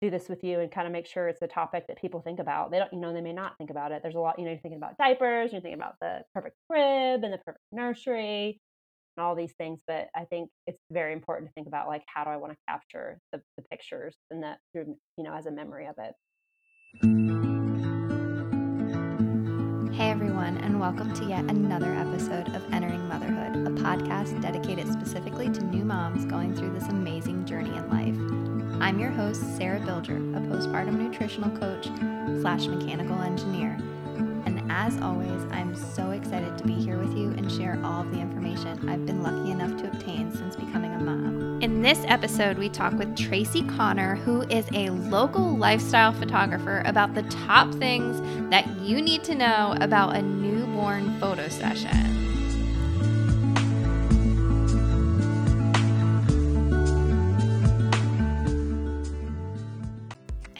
do this with you and kind of make sure it's a topic that people think about. They don't, you know, they may not think about it. There's a lot, you know, you're thinking about diapers, you're thinking about the perfect crib and the perfect nursery and all these things. But I think it's very important to think about like, how do I want to capture the, the pictures and that through, you know, as a memory of it. Hey everyone, and welcome to yet another episode of Entering Motherhood, a podcast dedicated specifically to new moms going through this amazing journey in life. I'm your host, Sarah Bilger, a postpartum nutritional coach slash mechanical engineer. And as always, I'm so excited to be here with you and share all of the information I've been lucky enough to obtain since becoming a mom. In this episode, we talk with Tracy Connor, who is a local lifestyle photographer, about the top things that you need to know about a newborn photo session.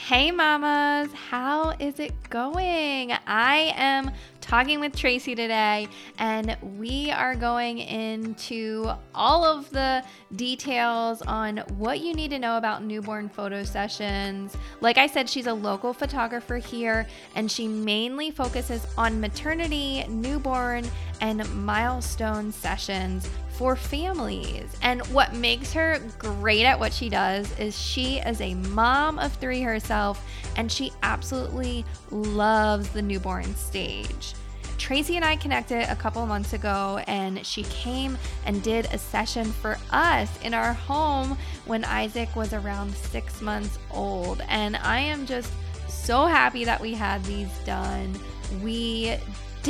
Hey, mamas, how is it going? I am talking with Tracy today, and we are going into all of the details on what you need to know about newborn photo sessions. Like I said, she's a local photographer here, and she mainly focuses on maternity, newborn, and milestone sessions for families. And what makes her great at what she does is she is a mom of three herself and she absolutely loves the newborn stage. Tracy and I connected a couple months ago, and she came and did a session for us in our home when Isaac was around six months old. And I am just so happy that we had these done. We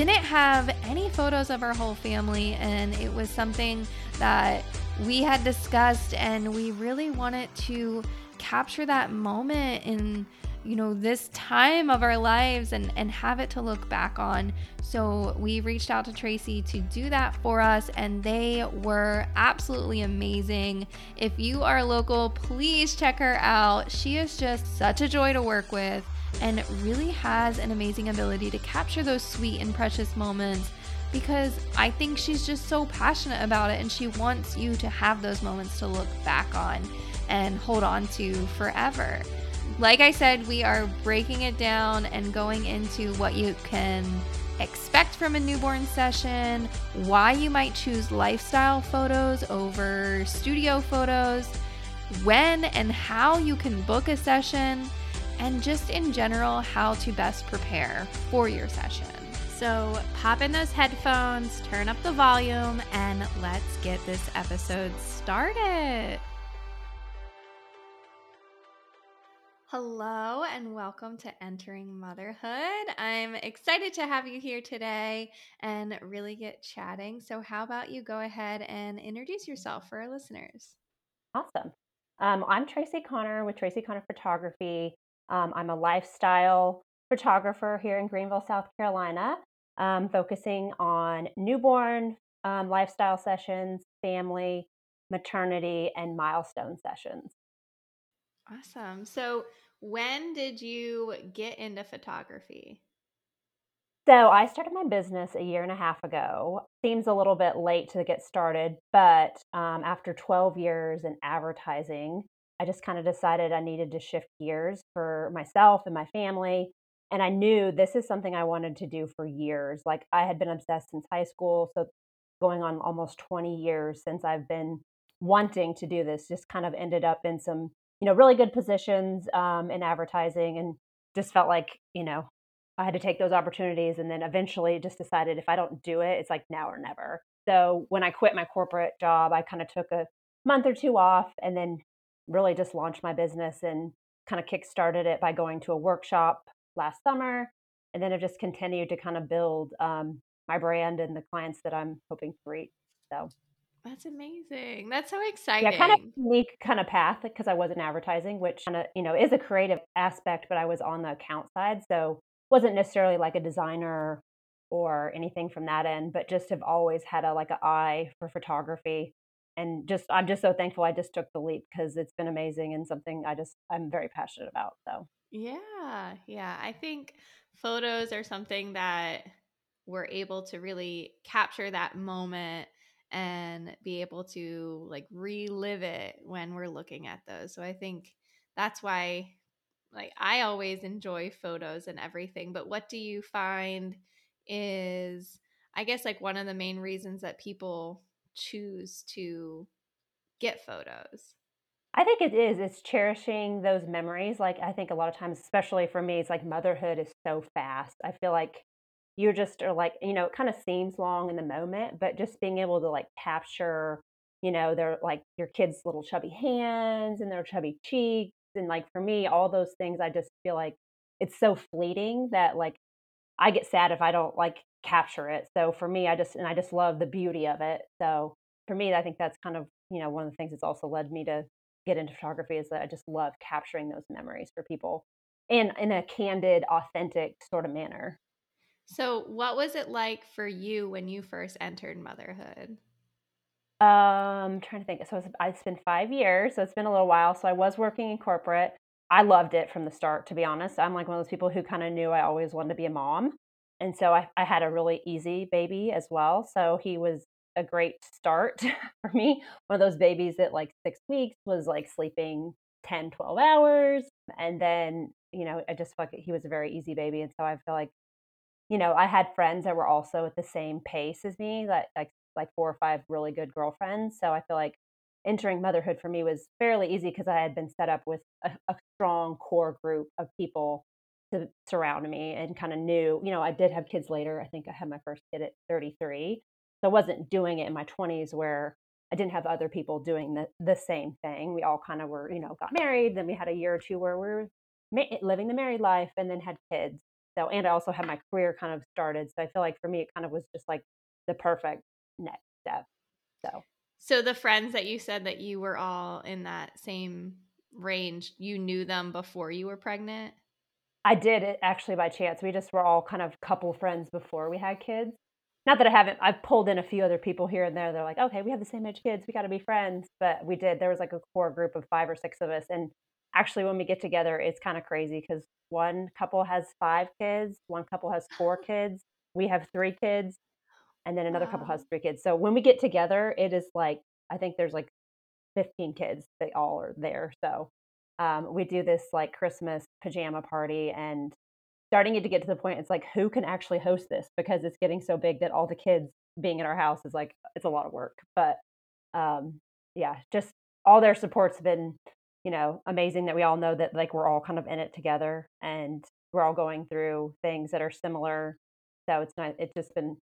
didn't have any photos of our whole family, and it was something that we had discussed, and we really wanted to capture that moment in you know this time of our lives and and have it to look back on. So we reached out to tracy to do that for us and they were absolutely amazing. If you are local please check her out. She is just such a joy to work with and really has an amazing ability to capture those sweet and precious moments because I think she's just so passionate about it and she wants you to have those moments to look back on and hold on to forever. Like I said, we are breaking it down and going into what you can expect from a newborn session, why you might choose lifestyle photos over studio photos, when and how you can book a session and just in general, how to best prepare for your session. So, pop in those headphones, turn up the volume, and let's get this episode started. Hello, and welcome to Entering Motherhood. I'm excited to have you here today and really get chatting. So, how about you go ahead and introduce yourself for our listeners? Awesome. Um, I'm Tracy Connor with Tracy Connor Photography. Um, I'm a lifestyle photographer here in Greenville, South Carolina, um, focusing on newborn um, lifestyle sessions, family, maternity, and milestone sessions. Awesome. So, when did you get into photography? So, I started my business a year and a half ago. Seems a little bit late to get started, but um, after 12 years in advertising, I just kind of decided I needed to shift gears for myself and my family. And I knew this is something I wanted to do for years. Like I had been obsessed since high school. So going on almost 20 years since I've been wanting to do this, just kind of ended up in some, you know, really good positions um, in advertising and just felt like, you know, I had to take those opportunities. And then eventually just decided if I don't do it, it's like now or never. So when I quit my corporate job, I kind of took a month or two off and then really just launched my business and kind of kick-started it by going to a workshop last summer and then i've just continued to kind of build um, my brand and the clients that i'm hoping to reach so. That's amazing. That's so exciting yeah kind of unique kind of path because i was in advertising which kind of you know is a creative aspect but i was on the account side so wasn't necessarily like a designer or anything from that end but just have always had a like an eye for photography and just I'm just so thankful I just took the leap because it's been amazing and something I just I'm very passionate about. So yeah, yeah, I think photos are something that we're able to really capture that moment and be able to like relive it when we're looking at those. So I think that's why like I always enjoy photos and everything, but what do you find is I guess like one of the main reasons that people choose to get photos? I think it is. It's cherishing those memories. Like I think a lot of times, especially for me, it's like motherhood is so fast. I feel like you're just are like, you know, it kind of seems long in the moment, but just being able to like capture, you know, their like your kids' little chubby hands and their chubby cheeks. And like for me, all those things, I just feel like it's so fleeting that like I get sad if I don't like capture it. So for me, I just, and I just love the beauty of it. So for me, I think that's kind of, you know, one of the things that's also led me to get into photography is that I just love capturing those memories for people in in a candid, authentic sort of manner. So, what was it like for you when you first entered motherhood? Um, I'm trying to think. So it's, it's been five years, so it's been a little while. So I was working in corporate. I loved it from the start, to be honest. I'm like one of those people who kind of knew I always wanted to be a mom. And so I, I had a really easy baby as well. So he was a great start for me. One of those babies that like six weeks was like sleeping 10, 12 hours. And then, you know, I just felt like he was a very easy baby. And so I feel like, you know, I had friends that were also at the same pace as me, that like like four or five really good girlfriends. So I feel like entering motherhood for me was fairly easy because I had been set up with a, a strong core group of people to surround me and kind of knew, you know, I did have kids later. I think I had my first kid at 33. So I wasn't doing it in my 20s where I didn't have other people doing the, the same thing. We all kind of were, you know, got married. Then we had a year or two where we were ma- living the married life and then had kids. So, and I also had my career kind of started. So I feel like for me, it kind of was just like the perfect next step. So, so the friends that you said that you were all in that same range, you knew them before you were pregnant? I did it actually by chance. We just were all kind of couple friends before we had kids not that I haven't, I've pulled in a few other people here and there. They're like, okay, we have the same age kids. We got to be friends. But we did. There was like a core group of five or six of us. And actually, when we get together, it's kind of crazy because one couple has five kids, one couple has four kids, we have three kids, and then another wow. couple has three kids. So when we get together, it is like, I think there's like 15 kids. They all are there. So um, we do this like Christmas pajama party and starting it to get to the point it's like who can actually host this because it's getting so big that all the kids being in our house is like it's a lot of work but um yeah just all their support's been you know amazing that we all know that like we're all kind of in it together and we're all going through things that are similar so it's not it's just been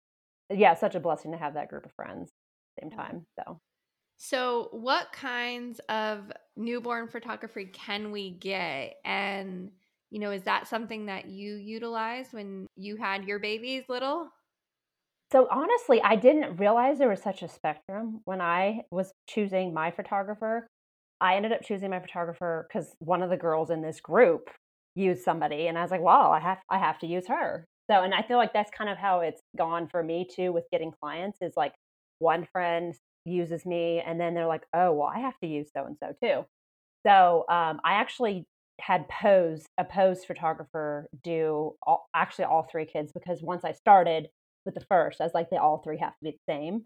yeah such a blessing to have that group of friends same time so so what kinds of newborn photography can we get and you know, is that something that you utilized when you had your babies little? So honestly, I didn't realize there was such a spectrum when I was choosing my photographer. I ended up choosing my photographer because one of the girls in this group used somebody, and I was like, "Wow, I have I have to use her." So, and I feel like that's kind of how it's gone for me too with getting clients. Is like one friend uses me, and then they're like, "Oh, well, I have to use so and so too." So, um, I actually had pose a pose photographer do all, actually all three kids because once I started with the first, I was like they all three have to be the same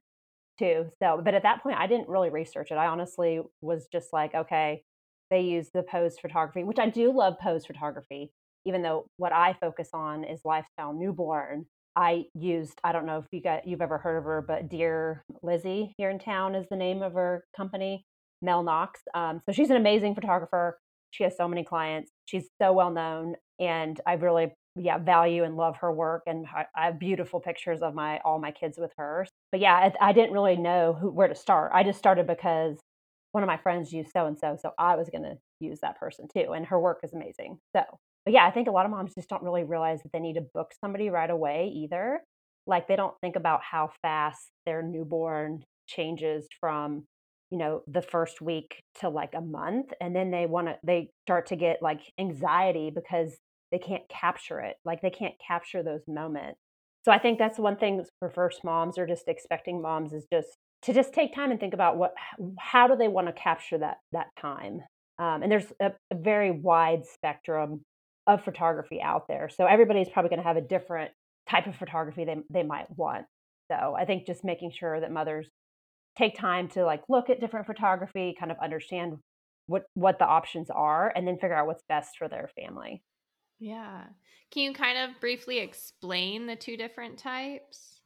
too. So, but at that point, I didn't really research it. I honestly was just like, okay, they use the pose photography, which I do love pose photography, even though what I focus on is lifestyle newborn. I used I don't know if you got you've ever heard of her, but Dear Lizzie here in town is the name of her company. Mel Knox. Um, so she's an amazing photographer. She has so many clients. She's so well known, and I really yeah value and love her work. And I, have beautiful pictures of my all my kids with her. But yeah, I, I didn't really know who, where to start. I just started because one of my friends used so and so, so I was going to use that person too. And her work is amazing. So, but yeah, I think a lot of moms just don't really realize that they need to book somebody right away either. Like they don't think about how fast their newborn changes from you know the first week to like a month and then they want to they start to get like anxiety because they can't capture it like they can't capture those moments so i think that's one thing for first moms or just expecting moms is just to just take time and think about what how do they want to capture that that time um, and there's a, a very wide spectrum of photography out there so everybody's probably going to have a different type of photography they, they might want so i think just making sure that mothers take time to like look at different photography, kind of understand what what the options are and then figure out what's best for their family. Yeah. Can you kind of briefly explain the two different types?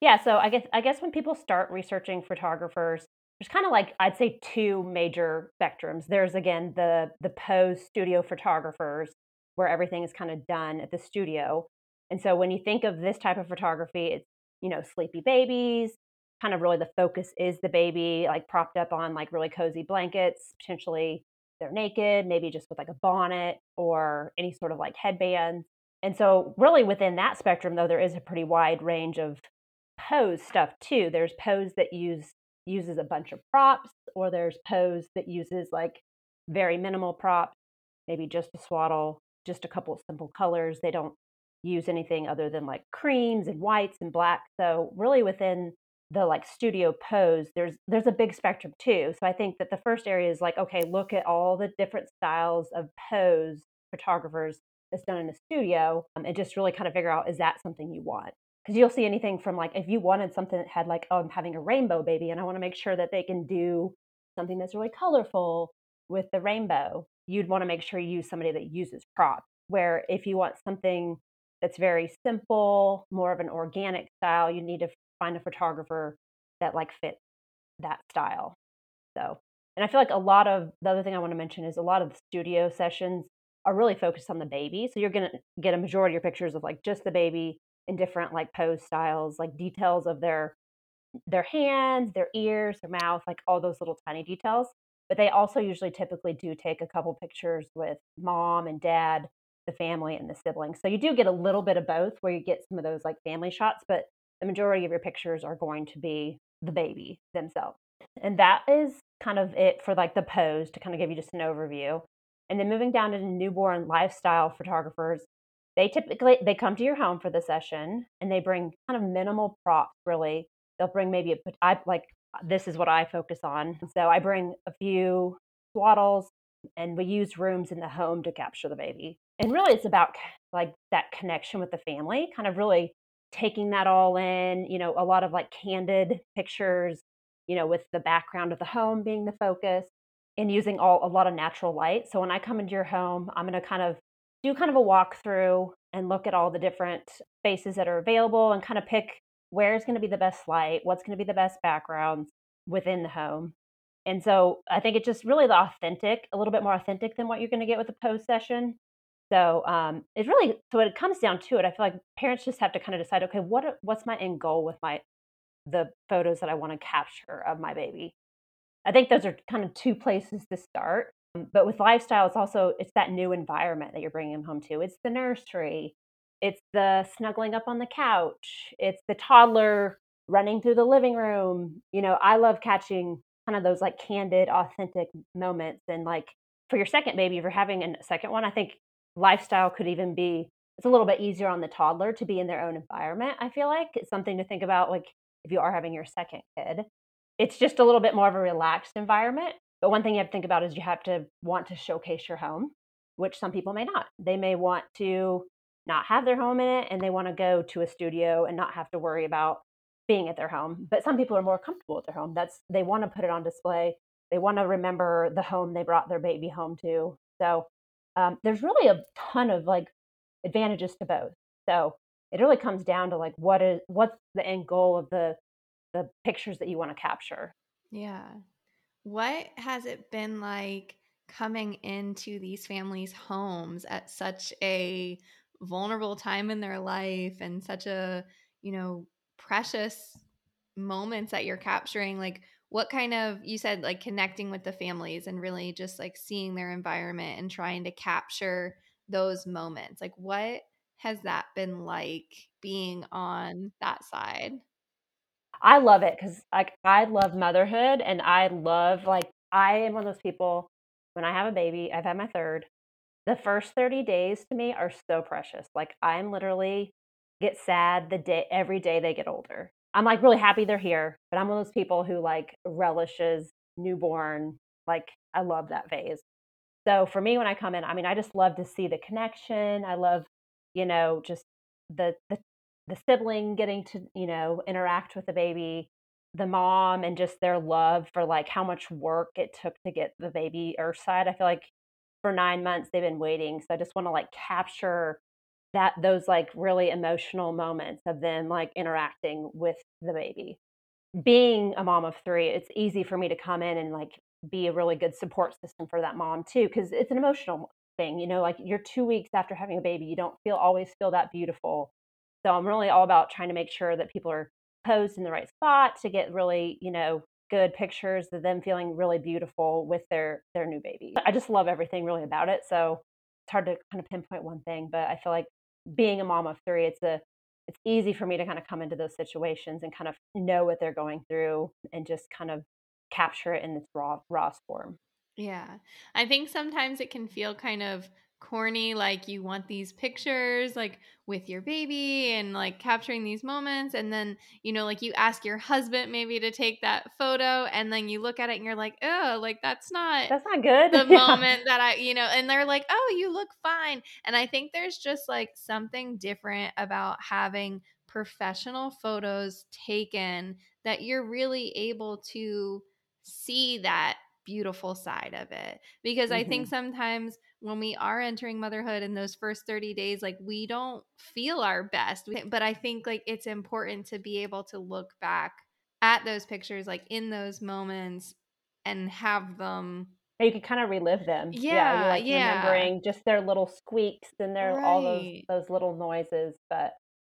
Yeah, so I guess I guess when people start researching photographers, there's kind of like I'd say two major spectrums. There's again the the pose studio photographers where everything is kind of done at the studio. And so when you think of this type of photography, it's you know, sleepy babies, kind of really the focus is the baby like propped up on like really cozy blankets, potentially they're naked, maybe just with like a bonnet or any sort of like headband. And so really within that spectrum though there is a pretty wide range of pose stuff too. There's pose that use uses a bunch of props, or there's pose that uses like very minimal props, maybe just a swaddle, just a couple of simple colors. They don't use anything other than like creams and whites and black. So really within the like studio pose, there's there's a big spectrum too. So I think that the first area is like, okay, look at all the different styles of pose photographers that's done in a studio um, and just really kind of figure out is that something you want because you'll see anything from like if you wanted something that had like oh i'm having a rainbow baby and i want to make sure that they can do something that's really colorful with the rainbow you'd want to make sure you use somebody that uses props where if you want something that's very simple more of an organic style you need to find a photographer that like fits that style so and i feel like a lot of the other thing i want to mention is a lot of the studio sessions are really focused on the baby so you're going to get a majority of your pictures of like just the baby in different like pose styles, like details of their their hands, their ears, their mouth, like all those little tiny details. But they also usually typically do take a couple pictures with mom and dad, the family and the siblings. So you do get a little bit of both where you get some of those like family shots, but the majority of your pictures are going to be the baby themselves. And that is kind of it for like the pose to kind of give you just an overview. And then moving down to newborn lifestyle photographers, they typically they come to your home for the session and they bring kind of minimal props really they'll bring maybe a i like this is what i focus on. So i bring a few swaddles and we use rooms in the home to capture the baby. And really it's about like that connection with the family kind of really taking that all in you know a lot of like candid pictures you know with the background of the home being the focus and using all a lot of natural light. So when i come into your home i'm going to kind of do kind of a walkthrough and look at all the different spaces that are available and kind of pick where's going to be the best light, what's going to be the best backgrounds within the home. And so I think it's just really the authentic, a little bit more authentic than what you're going to get with a post session. So um, it's really so when it comes down to it, I feel like parents just have to kind of decide, okay, what what's my end goal with my the photos that I want to capture of my baby. I think those are kind of two places to start. But with lifestyle, it's also it's that new environment that you're bringing them home to. It's the nursery, it's the snuggling up on the couch, it's the toddler running through the living room. You know, I love catching kind of those like candid, authentic moments. And like for your second baby, if you're having a second one, I think lifestyle could even be it's a little bit easier on the toddler to be in their own environment. I feel like it's something to think about. Like if you are having your second kid, it's just a little bit more of a relaxed environment but one thing you have to think about is you have to want to showcase your home, which some people may not. They may want to not have their home in it and they want to go to a studio and not have to worry about being at their home. But some people are more comfortable at their home. That's they want to put it on display. They want to remember the home they brought their baby home to. So um, there's really a ton of like advantages to both. So it really comes down to like what is what's the end goal of the the pictures that you want to capture. Yeah. What has it been like coming into these families' homes at such a vulnerable time in their life and such a, you know, precious moments that you're capturing? Like, what kind of, you said, like connecting with the families and really just like seeing their environment and trying to capture those moments? Like, what has that been like being on that side? I love it because like I love motherhood and I love like I am one of those people when I have a baby, I've had my third. The first 30 days to me are so precious. Like I'm literally get sad the day every day they get older. I'm like really happy they're here, but I'm one of those people who like relishes newborn. Like I love that phase. So for me when I come in, I mean I just love to see the connection. I love, you know, just the the the sibling getting to you know interact with the baby the mom and just their love for like how much work it took to get the baby earthside. I feel like for nine months they've been waiting. So I just want to like capture that those like really emotional moments of them like interacting with the baby. Being a mom of three, it's easy for me to come in and like be a really good support system for that mom too, because it's an emotional thing. You know, like you're two weeks after having a baby, you don't feel always feel that beautiful. So I'm really all about trying to make sure that people are posed in the right spot to get really, you know, good pictures of them feeling really beautiful with their their new baby. I just love everything really about it. So it's hard to kind of pinpoint one thing, but I feel like being a mom of three, it's a it's easy for me to kind of come into those situations and kind of know what they're going through and just kind of capture it in its raw raw form. Yeah. I think sometimes it can feel kind of corny like you want these pictures like with your baby and like capturing these moments and then you know like you ask your husband maybe to take that photo and then you look at it and you're like oh like that's not that's not good the yeah. moment that i you know and they're like oh you look fine and i think there's just like something different about having professional photos taken that you're really able to see that beautiful side of it because mm-hmm. i think mm-hmm. sometimes when we are entering motherhood in those first 30 days like we don't feel our best but i think like it's important to be able to look back at those pictures like in those moments and have them you can kind of relive them yeah yeah, like yeah. remembering just their little squeaks and their right. all those those little noises but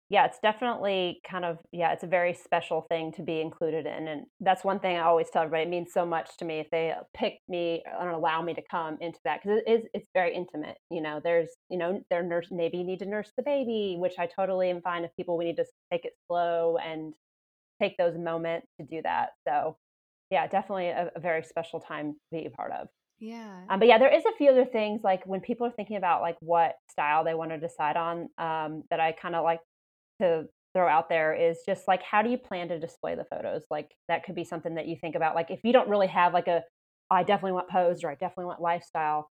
yeah, it's definitely kind of yeah, it's a very special thing to be included in, and that's one thing I always tell everybody. It means so much to me if they pick me and allow me to come into that because it is it's very intimate. You know, there's you know their nurse maybe you need to nurse the baby, which I totally am fine if people we need to take it slow and take those moments to do that. So yeah, definitely a, a very special time to be a part of. Yeah. Um, but yeah, there is a few other things like when people are thinking about like what style they want to decide on um, that I kind of like to throw out there is just like how do you plan to display the photos? Like that could be something that you think about. Like if you don't really have like a i definitely want posed or i definitely want lifestyle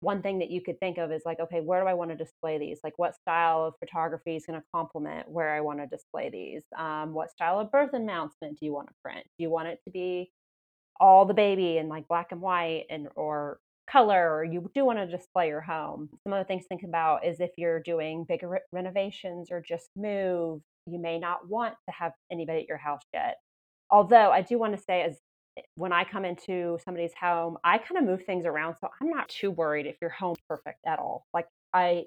one thing that you could think of is like okay where do i want to display these? Like what style of photography is going to complement where i want to display these? Um, what style of birth announcement do you want to print? Do you want it to be all the baby in like black and white and or color or you do want to display your home. Some of the things to think about is if you're doing bigger re- renovations or just move, you may not want to have anybody at your house yet. Although I do want to say, as eh, when I come into somebody's home, I kind of move things around. So I'm not too worried if your home's perfect at all. Like I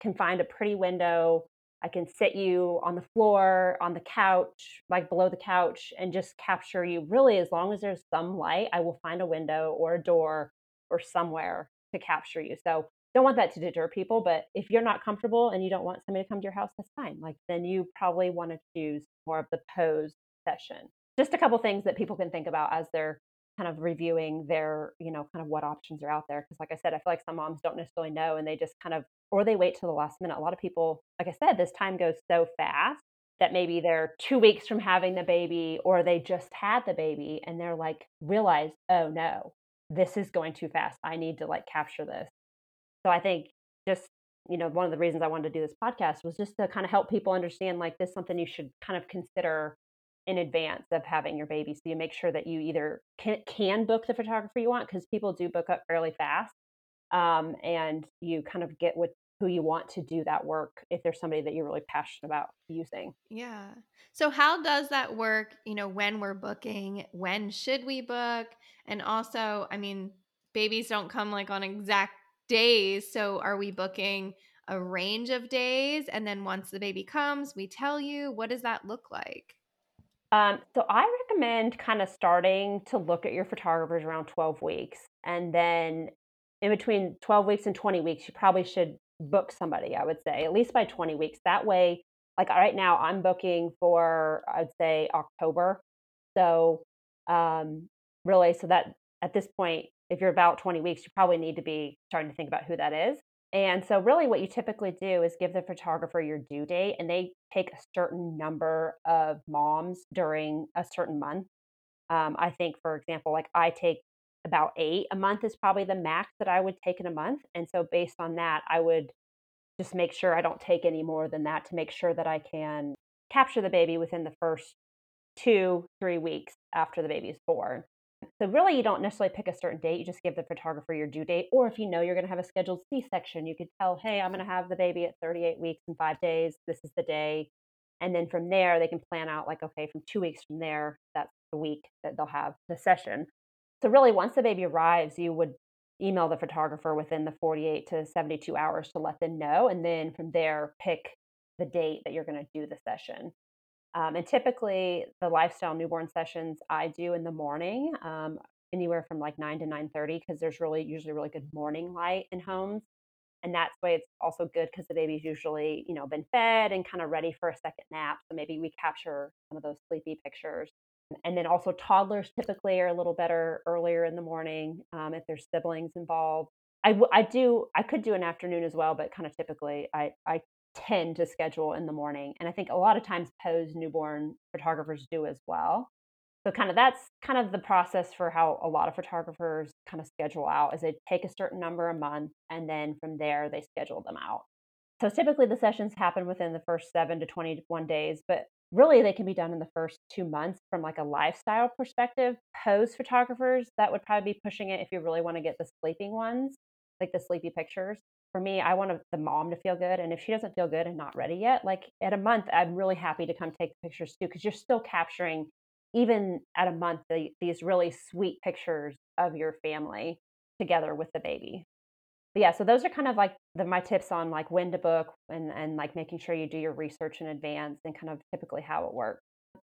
can find a pretty window. I can sit you on the floor, on the couch, like below the couch, and just capture you. Really, as long as there's some light, I will find a window or a door or somewhere to capture you. So don't want that to deter people, but if you're not comfortable and you don't want somebody to come to your house, that's fine. Like then you probably want to choose more of the pose session. Just a couple things that people can think about as they're kind of reviewing their, you know, kind of what options are out there. Cause like I said, I feel like some moms don't necessarily know and they just kind of, or they wait till the last minute. A lot of people, like I said, this time goes so fast that maybe they're two weeks from having the baby or they just had the baby and they're like, realize, oh no, this is going too fast. I need to like capture this. So I think just, you know, one of the reasons I wanted to do this podcast was just to kind of help people understand like this something you should kind of consider in advance of having your baby. So you make sure that you either can, can book the photographer you want because people do book up fairly fast. Um, and you kind of get with who you want to do that work if there's somebody that you're really passionate about using. Yeah. So how does that work, you know, when we're booking? When should we book? And also, I mean, babies don't come like on exact days, so are we booking a range of days and then once the baby comes, we tell you what does that look like? Um, so I recommend kind of starting to look at your photographers around 12 weeks and then in between 12 weeks and 20 weeks, you probably should book somebody, I would say, at least by 20 weeks. That way, like right now, I'm booking for, I'd say, October. So, um, really, so that at this point, if you're about 20 weeks, you probably need to be starting to think about who that is. And so, really, what you typically do is give the photographer your due date, and they take a certain number of moms during a certain month. Um, I think, for example, like I take about eight a month is probably the max that I would take in a month. And so based on that, I would just make sure I don't take any more than that to make sure that I can capture the baby within the first two, three weeks after the baby is born. So really, you don't necessarily pick a certain date. You just give the photographer your due date, or if you know you're going to have a scheduled C-section, you could tell, "Hey, I'm going to have the baby at 38 weeks and five days. This is the day." And then from there, they can plan out like, okay, from two weeks from there, that's the week that they'll have the session. So really, once the baby arrives, you would email the photographer within the 48 to 72 hours to let them know, and then from there, pick the date that you're going to do the session. Um, and typically, the lifestyle newborn sessions I do in the morning, um, anywhere from like nine to nine thirty, because there's really usually really good morning light in homes, and that's why it's also good because the baby's usually you know been fed and kind of ready for a second nap. So maybe we capture some of those sleepy pictures. And then also toddlers typically are a little better earlier in the morning um, if there's siblings involved. I, w- I do I could do an afternoon as well, but kind of typically I, I tend to schedule in the morning. And I think a lot of times pose newborn photographers do as well. So kind of that's kind of the process for how a lot of photographers kind of schedule out is they take a certain number a month and then from there they schedule them out. So typically the sessions happen within the first 7 to 21 days, but really they can be done in the first 2 months from like a lifestyle perspective. Pose photographers that would probably be pushing it if you really want to get the sleeping ones, like the sleepy pictures for me, I want the mom to feel good. And if she doesn't feel good and not ready yet, like at a month, I'm really happy to come take the pictures too, because you're still capturing, even at a month, the, these really sweet pictures of your family together with the baby. But yeah, so those are kind of like the, my tips on like when to book and, and like making sure you do your research in advance and kind of typically how it works.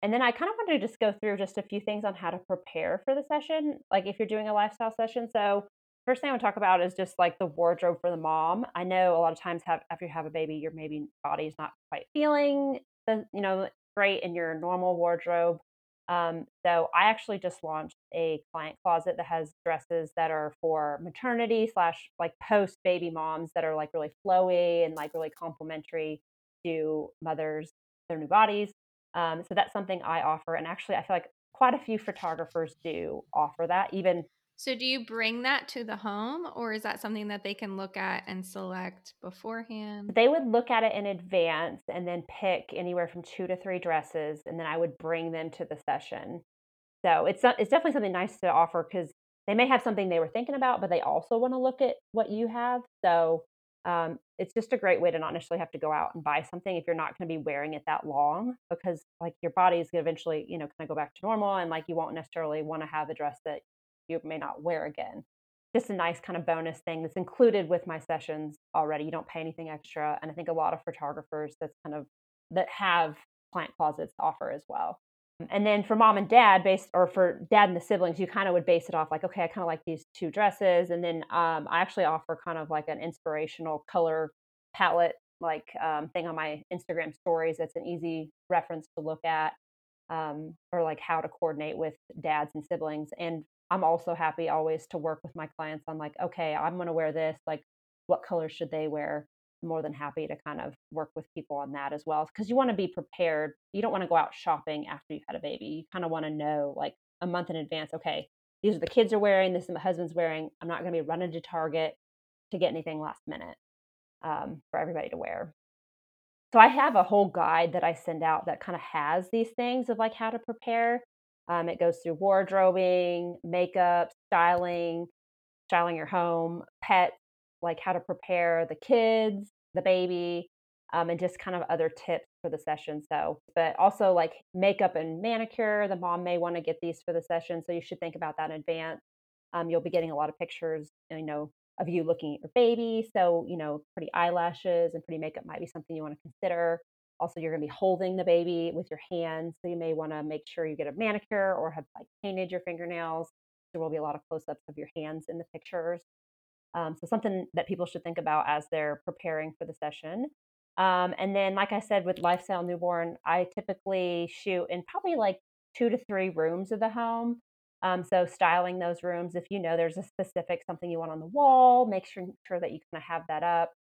And then I kind of wanted to just go through just a few things on how to prepare for the session, like if you're doing a lifestyle session. So first thing I would talk about is just like the wardrobe for the mom. I know a lot of times have, after you have a baby, your maybe body's not quite feeling the you know great in your normal wardrobe. Um, so I actually just launched a client closet that has dresses that are for maternity slash like post baby moms that are like really flowy and like really complementary to mothers their new bodies. Um, so that's something I offer, and actually I feel like quite a few photographers do offer that, even so, do you bring that to the home, or is that something that they can look at and select beforehand? They would look at it in advance and then pick anywhere from two to three dresses, and then I would bring them to the session. So it's it's definitely something nice to offer because they may have something they were thinking about, but they also want to look at what you have. So um, it's just a great way to not necessarily have to go out and buy something if you're not going to be wearing it that long because like your body is going to eventually you know kind of go back to normal and like you won't necessarily want to have a dress that you may not wear again. Just a nice kind of bonus thing that's included with my sessions already. You don't pay anything extra. And I think a lot of photographers that's kind of that have client closets offer as well. And then for mom and dad, based or for dad and the siblings, you kind of would base it off like, okay, I kind of like these two dresses. And then um, I actually offer kind of like an inspirational color palette like um, thing on my Instagram stories. That's an easy reference to look at, um, or like how to coordinate with dads and siblings. And I'm also happy always to work with my clients on like, okay, I'm going to wear this. Like, what colors should they wear? I'm more than happy to kind of work with people on that as well because you want to be prepared. You don't want to go out shopping after you've had a baby. You kind of want to know like a month in advance. Okay, these are the kids are wearing. This is my husband's wearing. I'm not going to be running to Target to get anything last minute um, for everybody to wear. So I have a whole guide that I send out that kind of has these things of like how to prepare. Um, it goes through wardrobing, makeup, styling, styling your home, pets, like how to prepare the kids, the baby, um, and just kind of other tips for the session. So, but also like makeup and manicure, the mom may want to get these for the session. So you should think about that in advance. Um, you'll be getting a lot of pictures, you know, of you looking at your baby. So, you know, pretty eyelashes and pretty makeup might be something you want to consider. Also, you're going to be holding the baby with your hands. So you may want to make sure you get a manicure or have like painted your fingernails. There will be a lot of close ups of your hands in the pictures. Um, so, something that people should think about as they're preparing for the session. Um, and then, like I said, with Lifestyle Newborn, I typically shoot in probably like two to three rooms of the home. Um, so, styling those rooms, if you know there's a specific something you want on the wall, make sure, sure that you kind of have that up.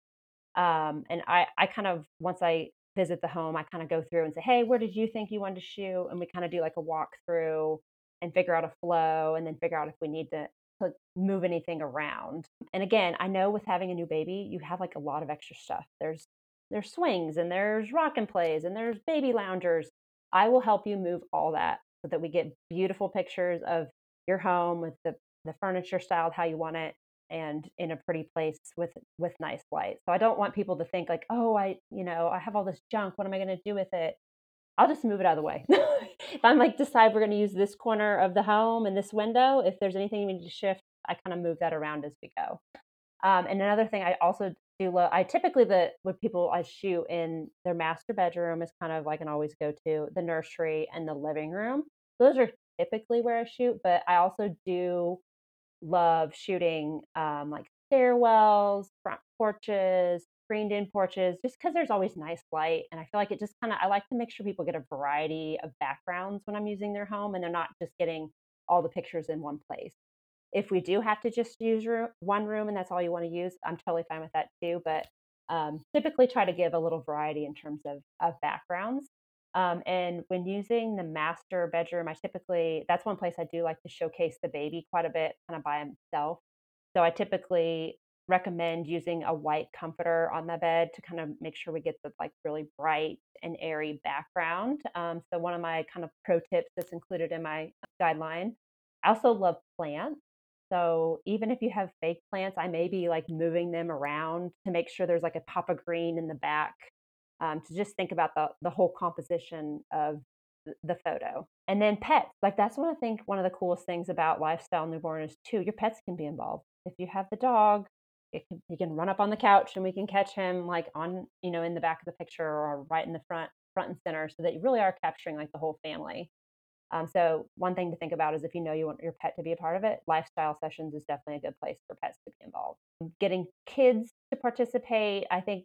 Um, and I, I kind of once I visit the home, I kind of go through and say, hey, where did you think you wanted to shoot? And we kind of do like a walkthrough and figure out a flow and then figure out if we need to, move anything around. And again, I know with having a new baby, you have like a lot of extra stuff. There's there's swings and there's rock and plays and there's baby loungers. I will help you move all that so that we get beautiful pictures of your home with the, the furniture styled how you want it and in a pretty place with with nice light. So I don't want people to think like, "Oh, I, you know, I have all this junk. What am I going to do with it?" I'll just move it out of the way. if I'm like decide we're going to use this corner of the home and this window, if there's anything we need to shift, I kind of move that around as we go. Um, and another thing I also do love, I typically the with people I shoot in their master bedroom is kind of like an always go to the nursery and the living room. Those are typically where I shoot, but I also do love shooting um, like stairwells, front porches, screened in porches, just because there's always nice light. And I feel like it just kind of, I like to make sure people get a variety of backgrounds when I'm using their home and they're not just getting all the pictures in one place. If we do have to just use room, one room and that's all you want to use, I'm totally fine with that too. But um, typically try to give a little variety in terms of, of backgrounds. Um, and when using the master bedroom, I typically, that's one place I do like to showcase the baby quite a bit, kind of by himself. So I typically recommend using a white comforter on the bed to kind of make sure we get the like really bright and airy background. Um, so one of my kind of pro tips that's included in my guideline. I also love plants. So even if you have fake plants, I may be like moving them around to make sure there's like a pop of green in the back um, to just think about the, the whole composition of the photo. And then pets, like that's one I think one of the coolest things about lifestyle newborn is too, your pets can be involved. If you have the dog, can, he can run up on the couch and we can catch him like on, you know, in the back of the picture or right in the front, front and center so that you really are capturing like the whole family. Um, so one thing to think about is if you know you want your pet to be a part of it, lifestyle sessions is definitely a good place for pets to be involved. Getting kids to participate, I think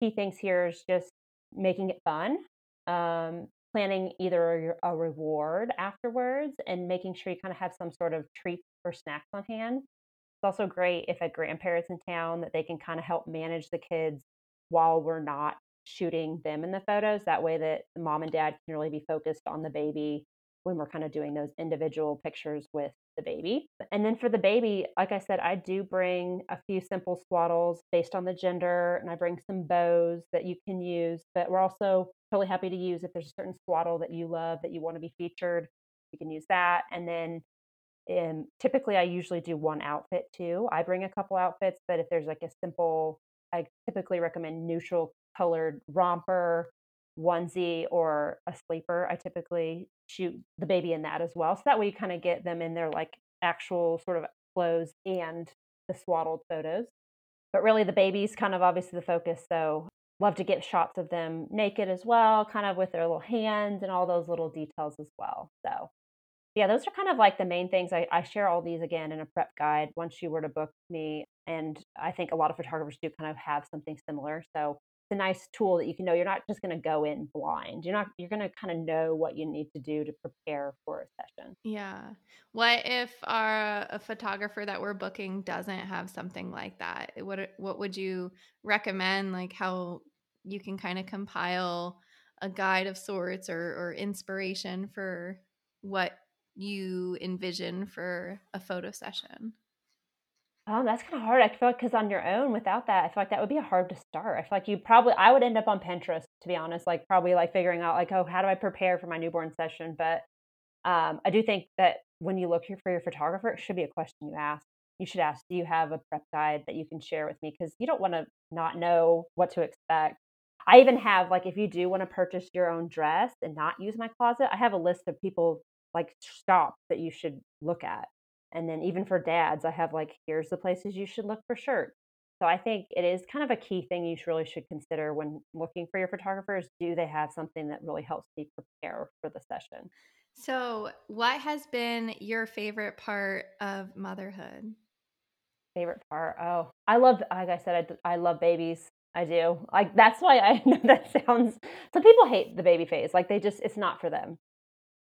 key things here is just making it fun, um, planning either a reward afterwards, and making sure you kind of have some sort of treat or snacks on hand. It's also great if a grandparent's in town that they can kind of help manage the kids while we're not shooting them in the photos. That way that mom and dad can really be focused on the baby when we're kind of doing those individual pictures with the baby. And then for the baby, like I said, I do bring a few simple swaddles based on the gender, and I bring some bows that you can use. But we're also totally happy to use if there's a certain swaddle that you love that you want to be featured, you can use that. And then um, typically, I usually do one outfit too. I bring a couple outfits, but if there's like a simple, I typically recommend neutral colored romper onesie or a sleeper, I typically shoot the baby in that as well. So that way you kind of get them in their like actual sort of clothes and the swaddled photos. But really the baby's kind of obviously the focus. So love to get shots of them naked as well, kind of with their little hands and all those little details as well. So yeah, those are kind of like the main things. I, I share all these again in a prep guide once you were to book me. And I think a lot of photographers do kind of have something similar. So a nice tool that you can know you're not just going to go in blind. You're not you're going to kind of know what you need to do to prepare for a session. Yeah. What if our a photographer that we're booking doesn't have something like that? What what would you recommend like how you can kind of compile a guide of sorts or or inspiration for what you envision for a photo session? Oh, that's kind of hard. I feel like because on your own, without that, I feel like that would be hard to start. I feel like you probably, I would end up on Pinterest to be honest. Like probably like figuring out like, oh, how do I prepare for my newborn session? But um, I do think that when you look here for your photographer, it should be a question you ask. You should ask, do you have a prep guide that you can share with me? Because you don't want to not know what to expect. I even have like if you do want to purchase your own dress and not use my closet, I have a list of people like shops that you should look at and then even for dads, I have like, here's the places you should look for shirts. So I think it is kind of a key thing you really should consider when looking for your photographers. Do they have something that really helps you prepare for the session? So, what has been your favorite part of motherhood? Favorite part? Oh, I love, like I said, I, I love babies. I do. Like that's why I know that sounds. Some people hate the baby phase. Like they just, it's not for them.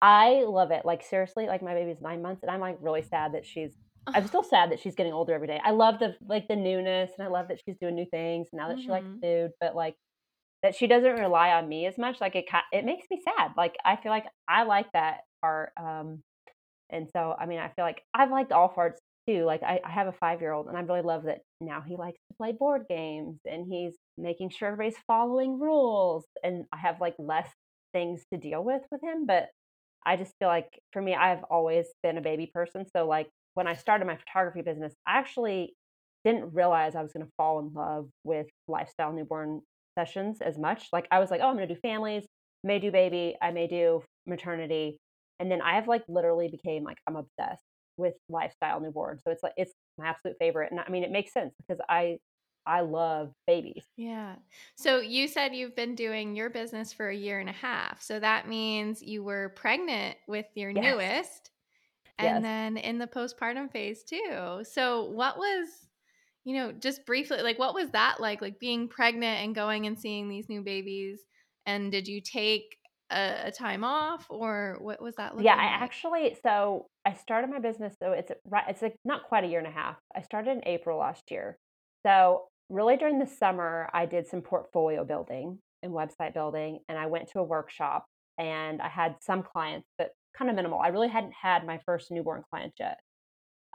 I love it. Like seriously, like my baby's nine months, and I'm like really sad that she's. I'm still sad that she's getting older every day. I love the like the newness, and I love that she's doing new things. Now that mm-hmm. she likes mm-hmm. food, but like that she doesn't rely on me as much. Like it, it makes me sad. Like I feel like I like that part. Um, and so I mean, I feel like I've liked all parts too. Like I, I have a five year old, and I really love that now he likes to play board games, and he's making sure everybody's following rules. And I have like less things to deal with with him, but I just feel like for me, I've always been a baby person. So like when I started my photography business, I actually didn't realize I was going to fall in love with lifestyle newborn sessions as much. Like I was like, oh, I'm going to do families, may do baby, I may do maternity, and then I have like literally became like I'm obsessed with lifestyle newborn. So it's like it's my absolute favorite, and I mean it makes sense because I I love babies. Yeah. So you said you've been doing your business for a year and a half. So that means you were pregnant with your yes. newest and yes. then in the postpartum phase too. So what was you know, just briefly like what was that like like being pregnant and going and seeing these new babies and did you take a, a time off or what was that like? Yeah, I like? actually so I started my business so it's right it's like not quite a year and a half. I started in April last year. So really during the summer, I did some portfolio building and website building, and I went to a workshop and I had some clients, but kind of minimal. I really hadn't had my first newborn client yet.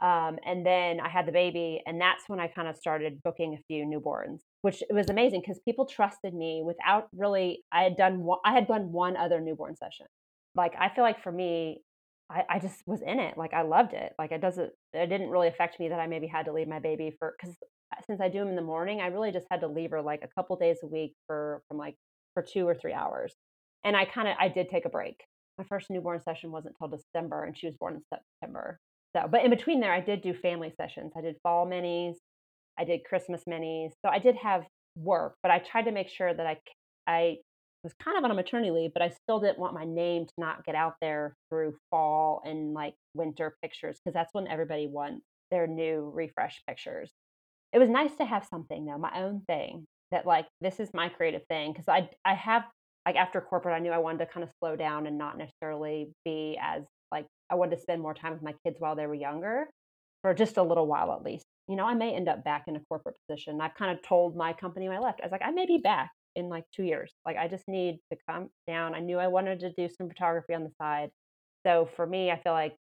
Um, and then I had the baby, and that's when I kind of started booking a few newborns, which was amazing because people trusted me without really. I had done one, I had done one other newborn session. Like I feel like for me, I, I just was in it. Like I loved it. Like it doesn't. It didn't really affect me that I maybe had to leave my baby for because Uh, since I do them in the morning, I really just had to leave her like a couple days a week for from like for two or three hours. And I kind of I did take a break. My first newborn session wasn't until December, and she was born in September. So, but in between there, I did do family sessions. I did fall minis, I did Christmas minis. So I did have work, but I tried to make sure that I I was kind of on a maternity leave, but I still didn't want my name to not get out there through fall and like winter pictures because that's when everybody wants their new refresh pictures it was nice to have something though, my own thing that like this is my creative thing because I I have like after corporate I knew I wanted to kind of slow down and not necessarily be as like I wanted to spend more time with my kids while they were younger for just a little while at least. You know, I may end up back in a corporate position. I've kind of told my company when I left, I was like, I may be back in like two years. Like I just need to come down. I knew I wanted to do some photography on the side. So for me, I feel like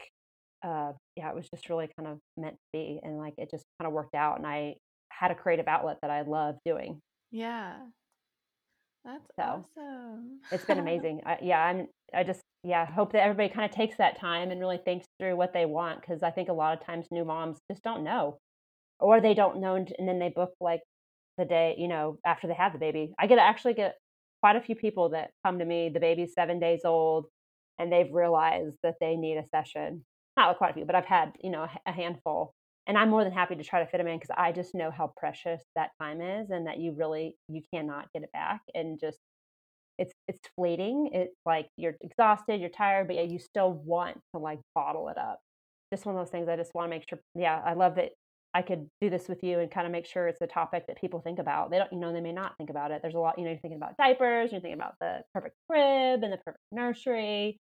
uh, yeah, it was just really kind of meant to be. And like it just kind of worked out. And I had a creative outlet that I love doing. Yeah. That's so, awesome. it's been amazing. I, yeah, I'm, I just, yeah, hope that everybody kind of takes that time and really thinks through what they want. Cause I think a lot of times new moms just don't know or they don't know. And then they book like the day, you know, after they have the baby. I get to actually get quite a few people that come to me, the baby's seven days old and they've realized that they need a session not quite a few, but I've had, you know, a handful. And I'm more than happy to try to fit them in because I just know how precious that time is and that you really you cannot get it back and just it's it's fleeting. It's like you're exhausted, you're tired, but yeah, you still want to like bottle it up. Just one of those things I just want to make sure yeah, I love that I could do this with you and kind of make sure it's a topic that people think about. They don't, you know, they may not think about it. There's a lot, you know, you're thinking about diapers, you're thinking about the perfect crib and the perfect nursery,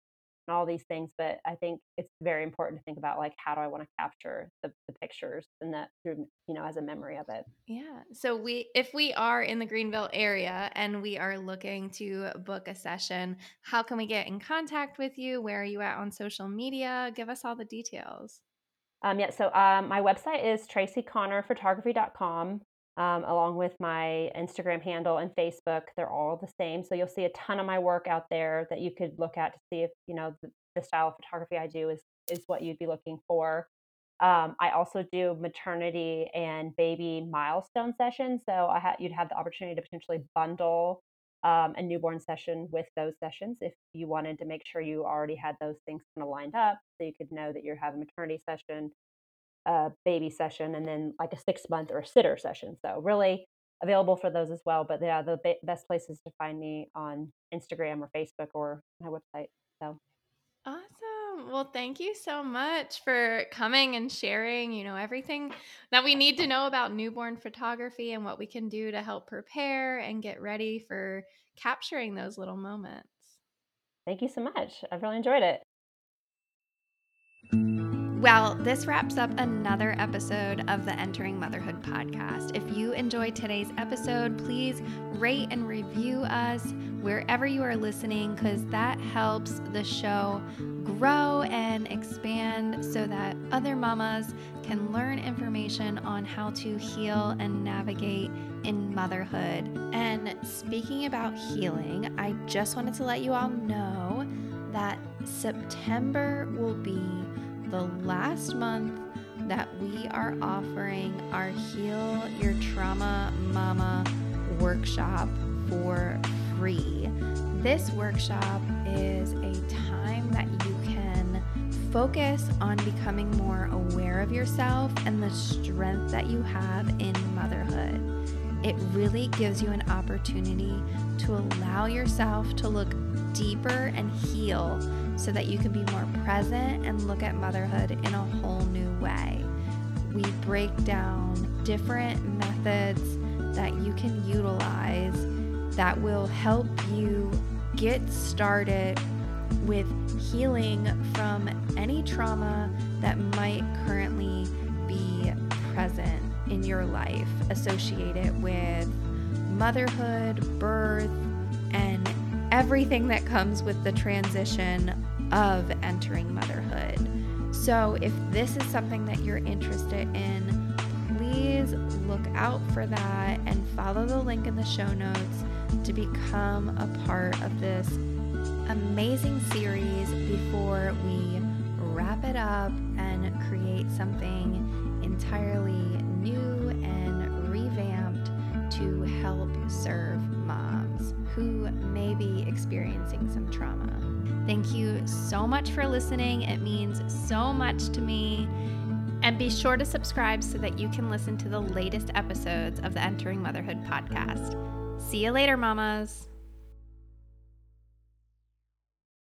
and all these things but i think it's very important to think about like how do i want to capture the, the pictures and that through you know as a memory of it. Yeah so we if we are in the greenville area and we are looking to book a session how can we get in contact with you? Where are you at on social media? Give us all the details. Um, yeah, so um, my website is tracyconnorphotography.com um, along with my Instagram handle and Facebook. They're all the same. So you'll see a ton of my work out there that you could look at to see if, you know, the, the style of photography I do is, is what you'd be looking for. Um, I also do maternity and baby milestone sessions. So I ha- you'd have the opportunity to potentially bundle um, a newborn session with those sessions if you wanted to make sure you already had those things kind of lined up so you could know that you're having a maternity session a baby session and then like a six month or a sitter session. So really available for those as well. But yeah, the ba- best places to find me on Instagram or Facebook or my website. So awesome. Well, thank you so much for coming and sharing, you know, everything that we need to know about newborn photography and what we can do to help prepare and get ready for capturing those little moments. Thank you so much. I've really enjoyed it. Well, this wraps up another episode of the Entering Motherhood podcast. If you enjoyed today's episode, please rate and review us wherever you are listening because that helps the show grow and expand so that other mamas can learn information on how to heal and navigate in motherhood. And speaking about healing, I just wanted to let you all know that September will be the last month that we are offering our Heal Your Trauma Mama workshop for free. This workshop is a time that you can focus on becoming more aware of yourself and the strength that you have in motherhood. It really gives you an opportunity to allow yourself to look deeper and heal so that you can be more present and look at motherhood in a whole new way. We break down different methods that you can utilize that will help you get started with healing from any trauma that might currently be present in your life associated with motherhood, birth, and everything that comes with the transition of entering motherhood. So, if this is something that you're interested in, please look out for that and follow the link in the show notes to become a part of this amazing series before we wrap it up and create something entirely new and revamped to help serve moms who may be experiencing some trauma. Thank you so much for listening. It means so much to me. And be sure to subscribe so that you can listen to the latest episodes of the Entering Motherhood podcast. See you later, mamas.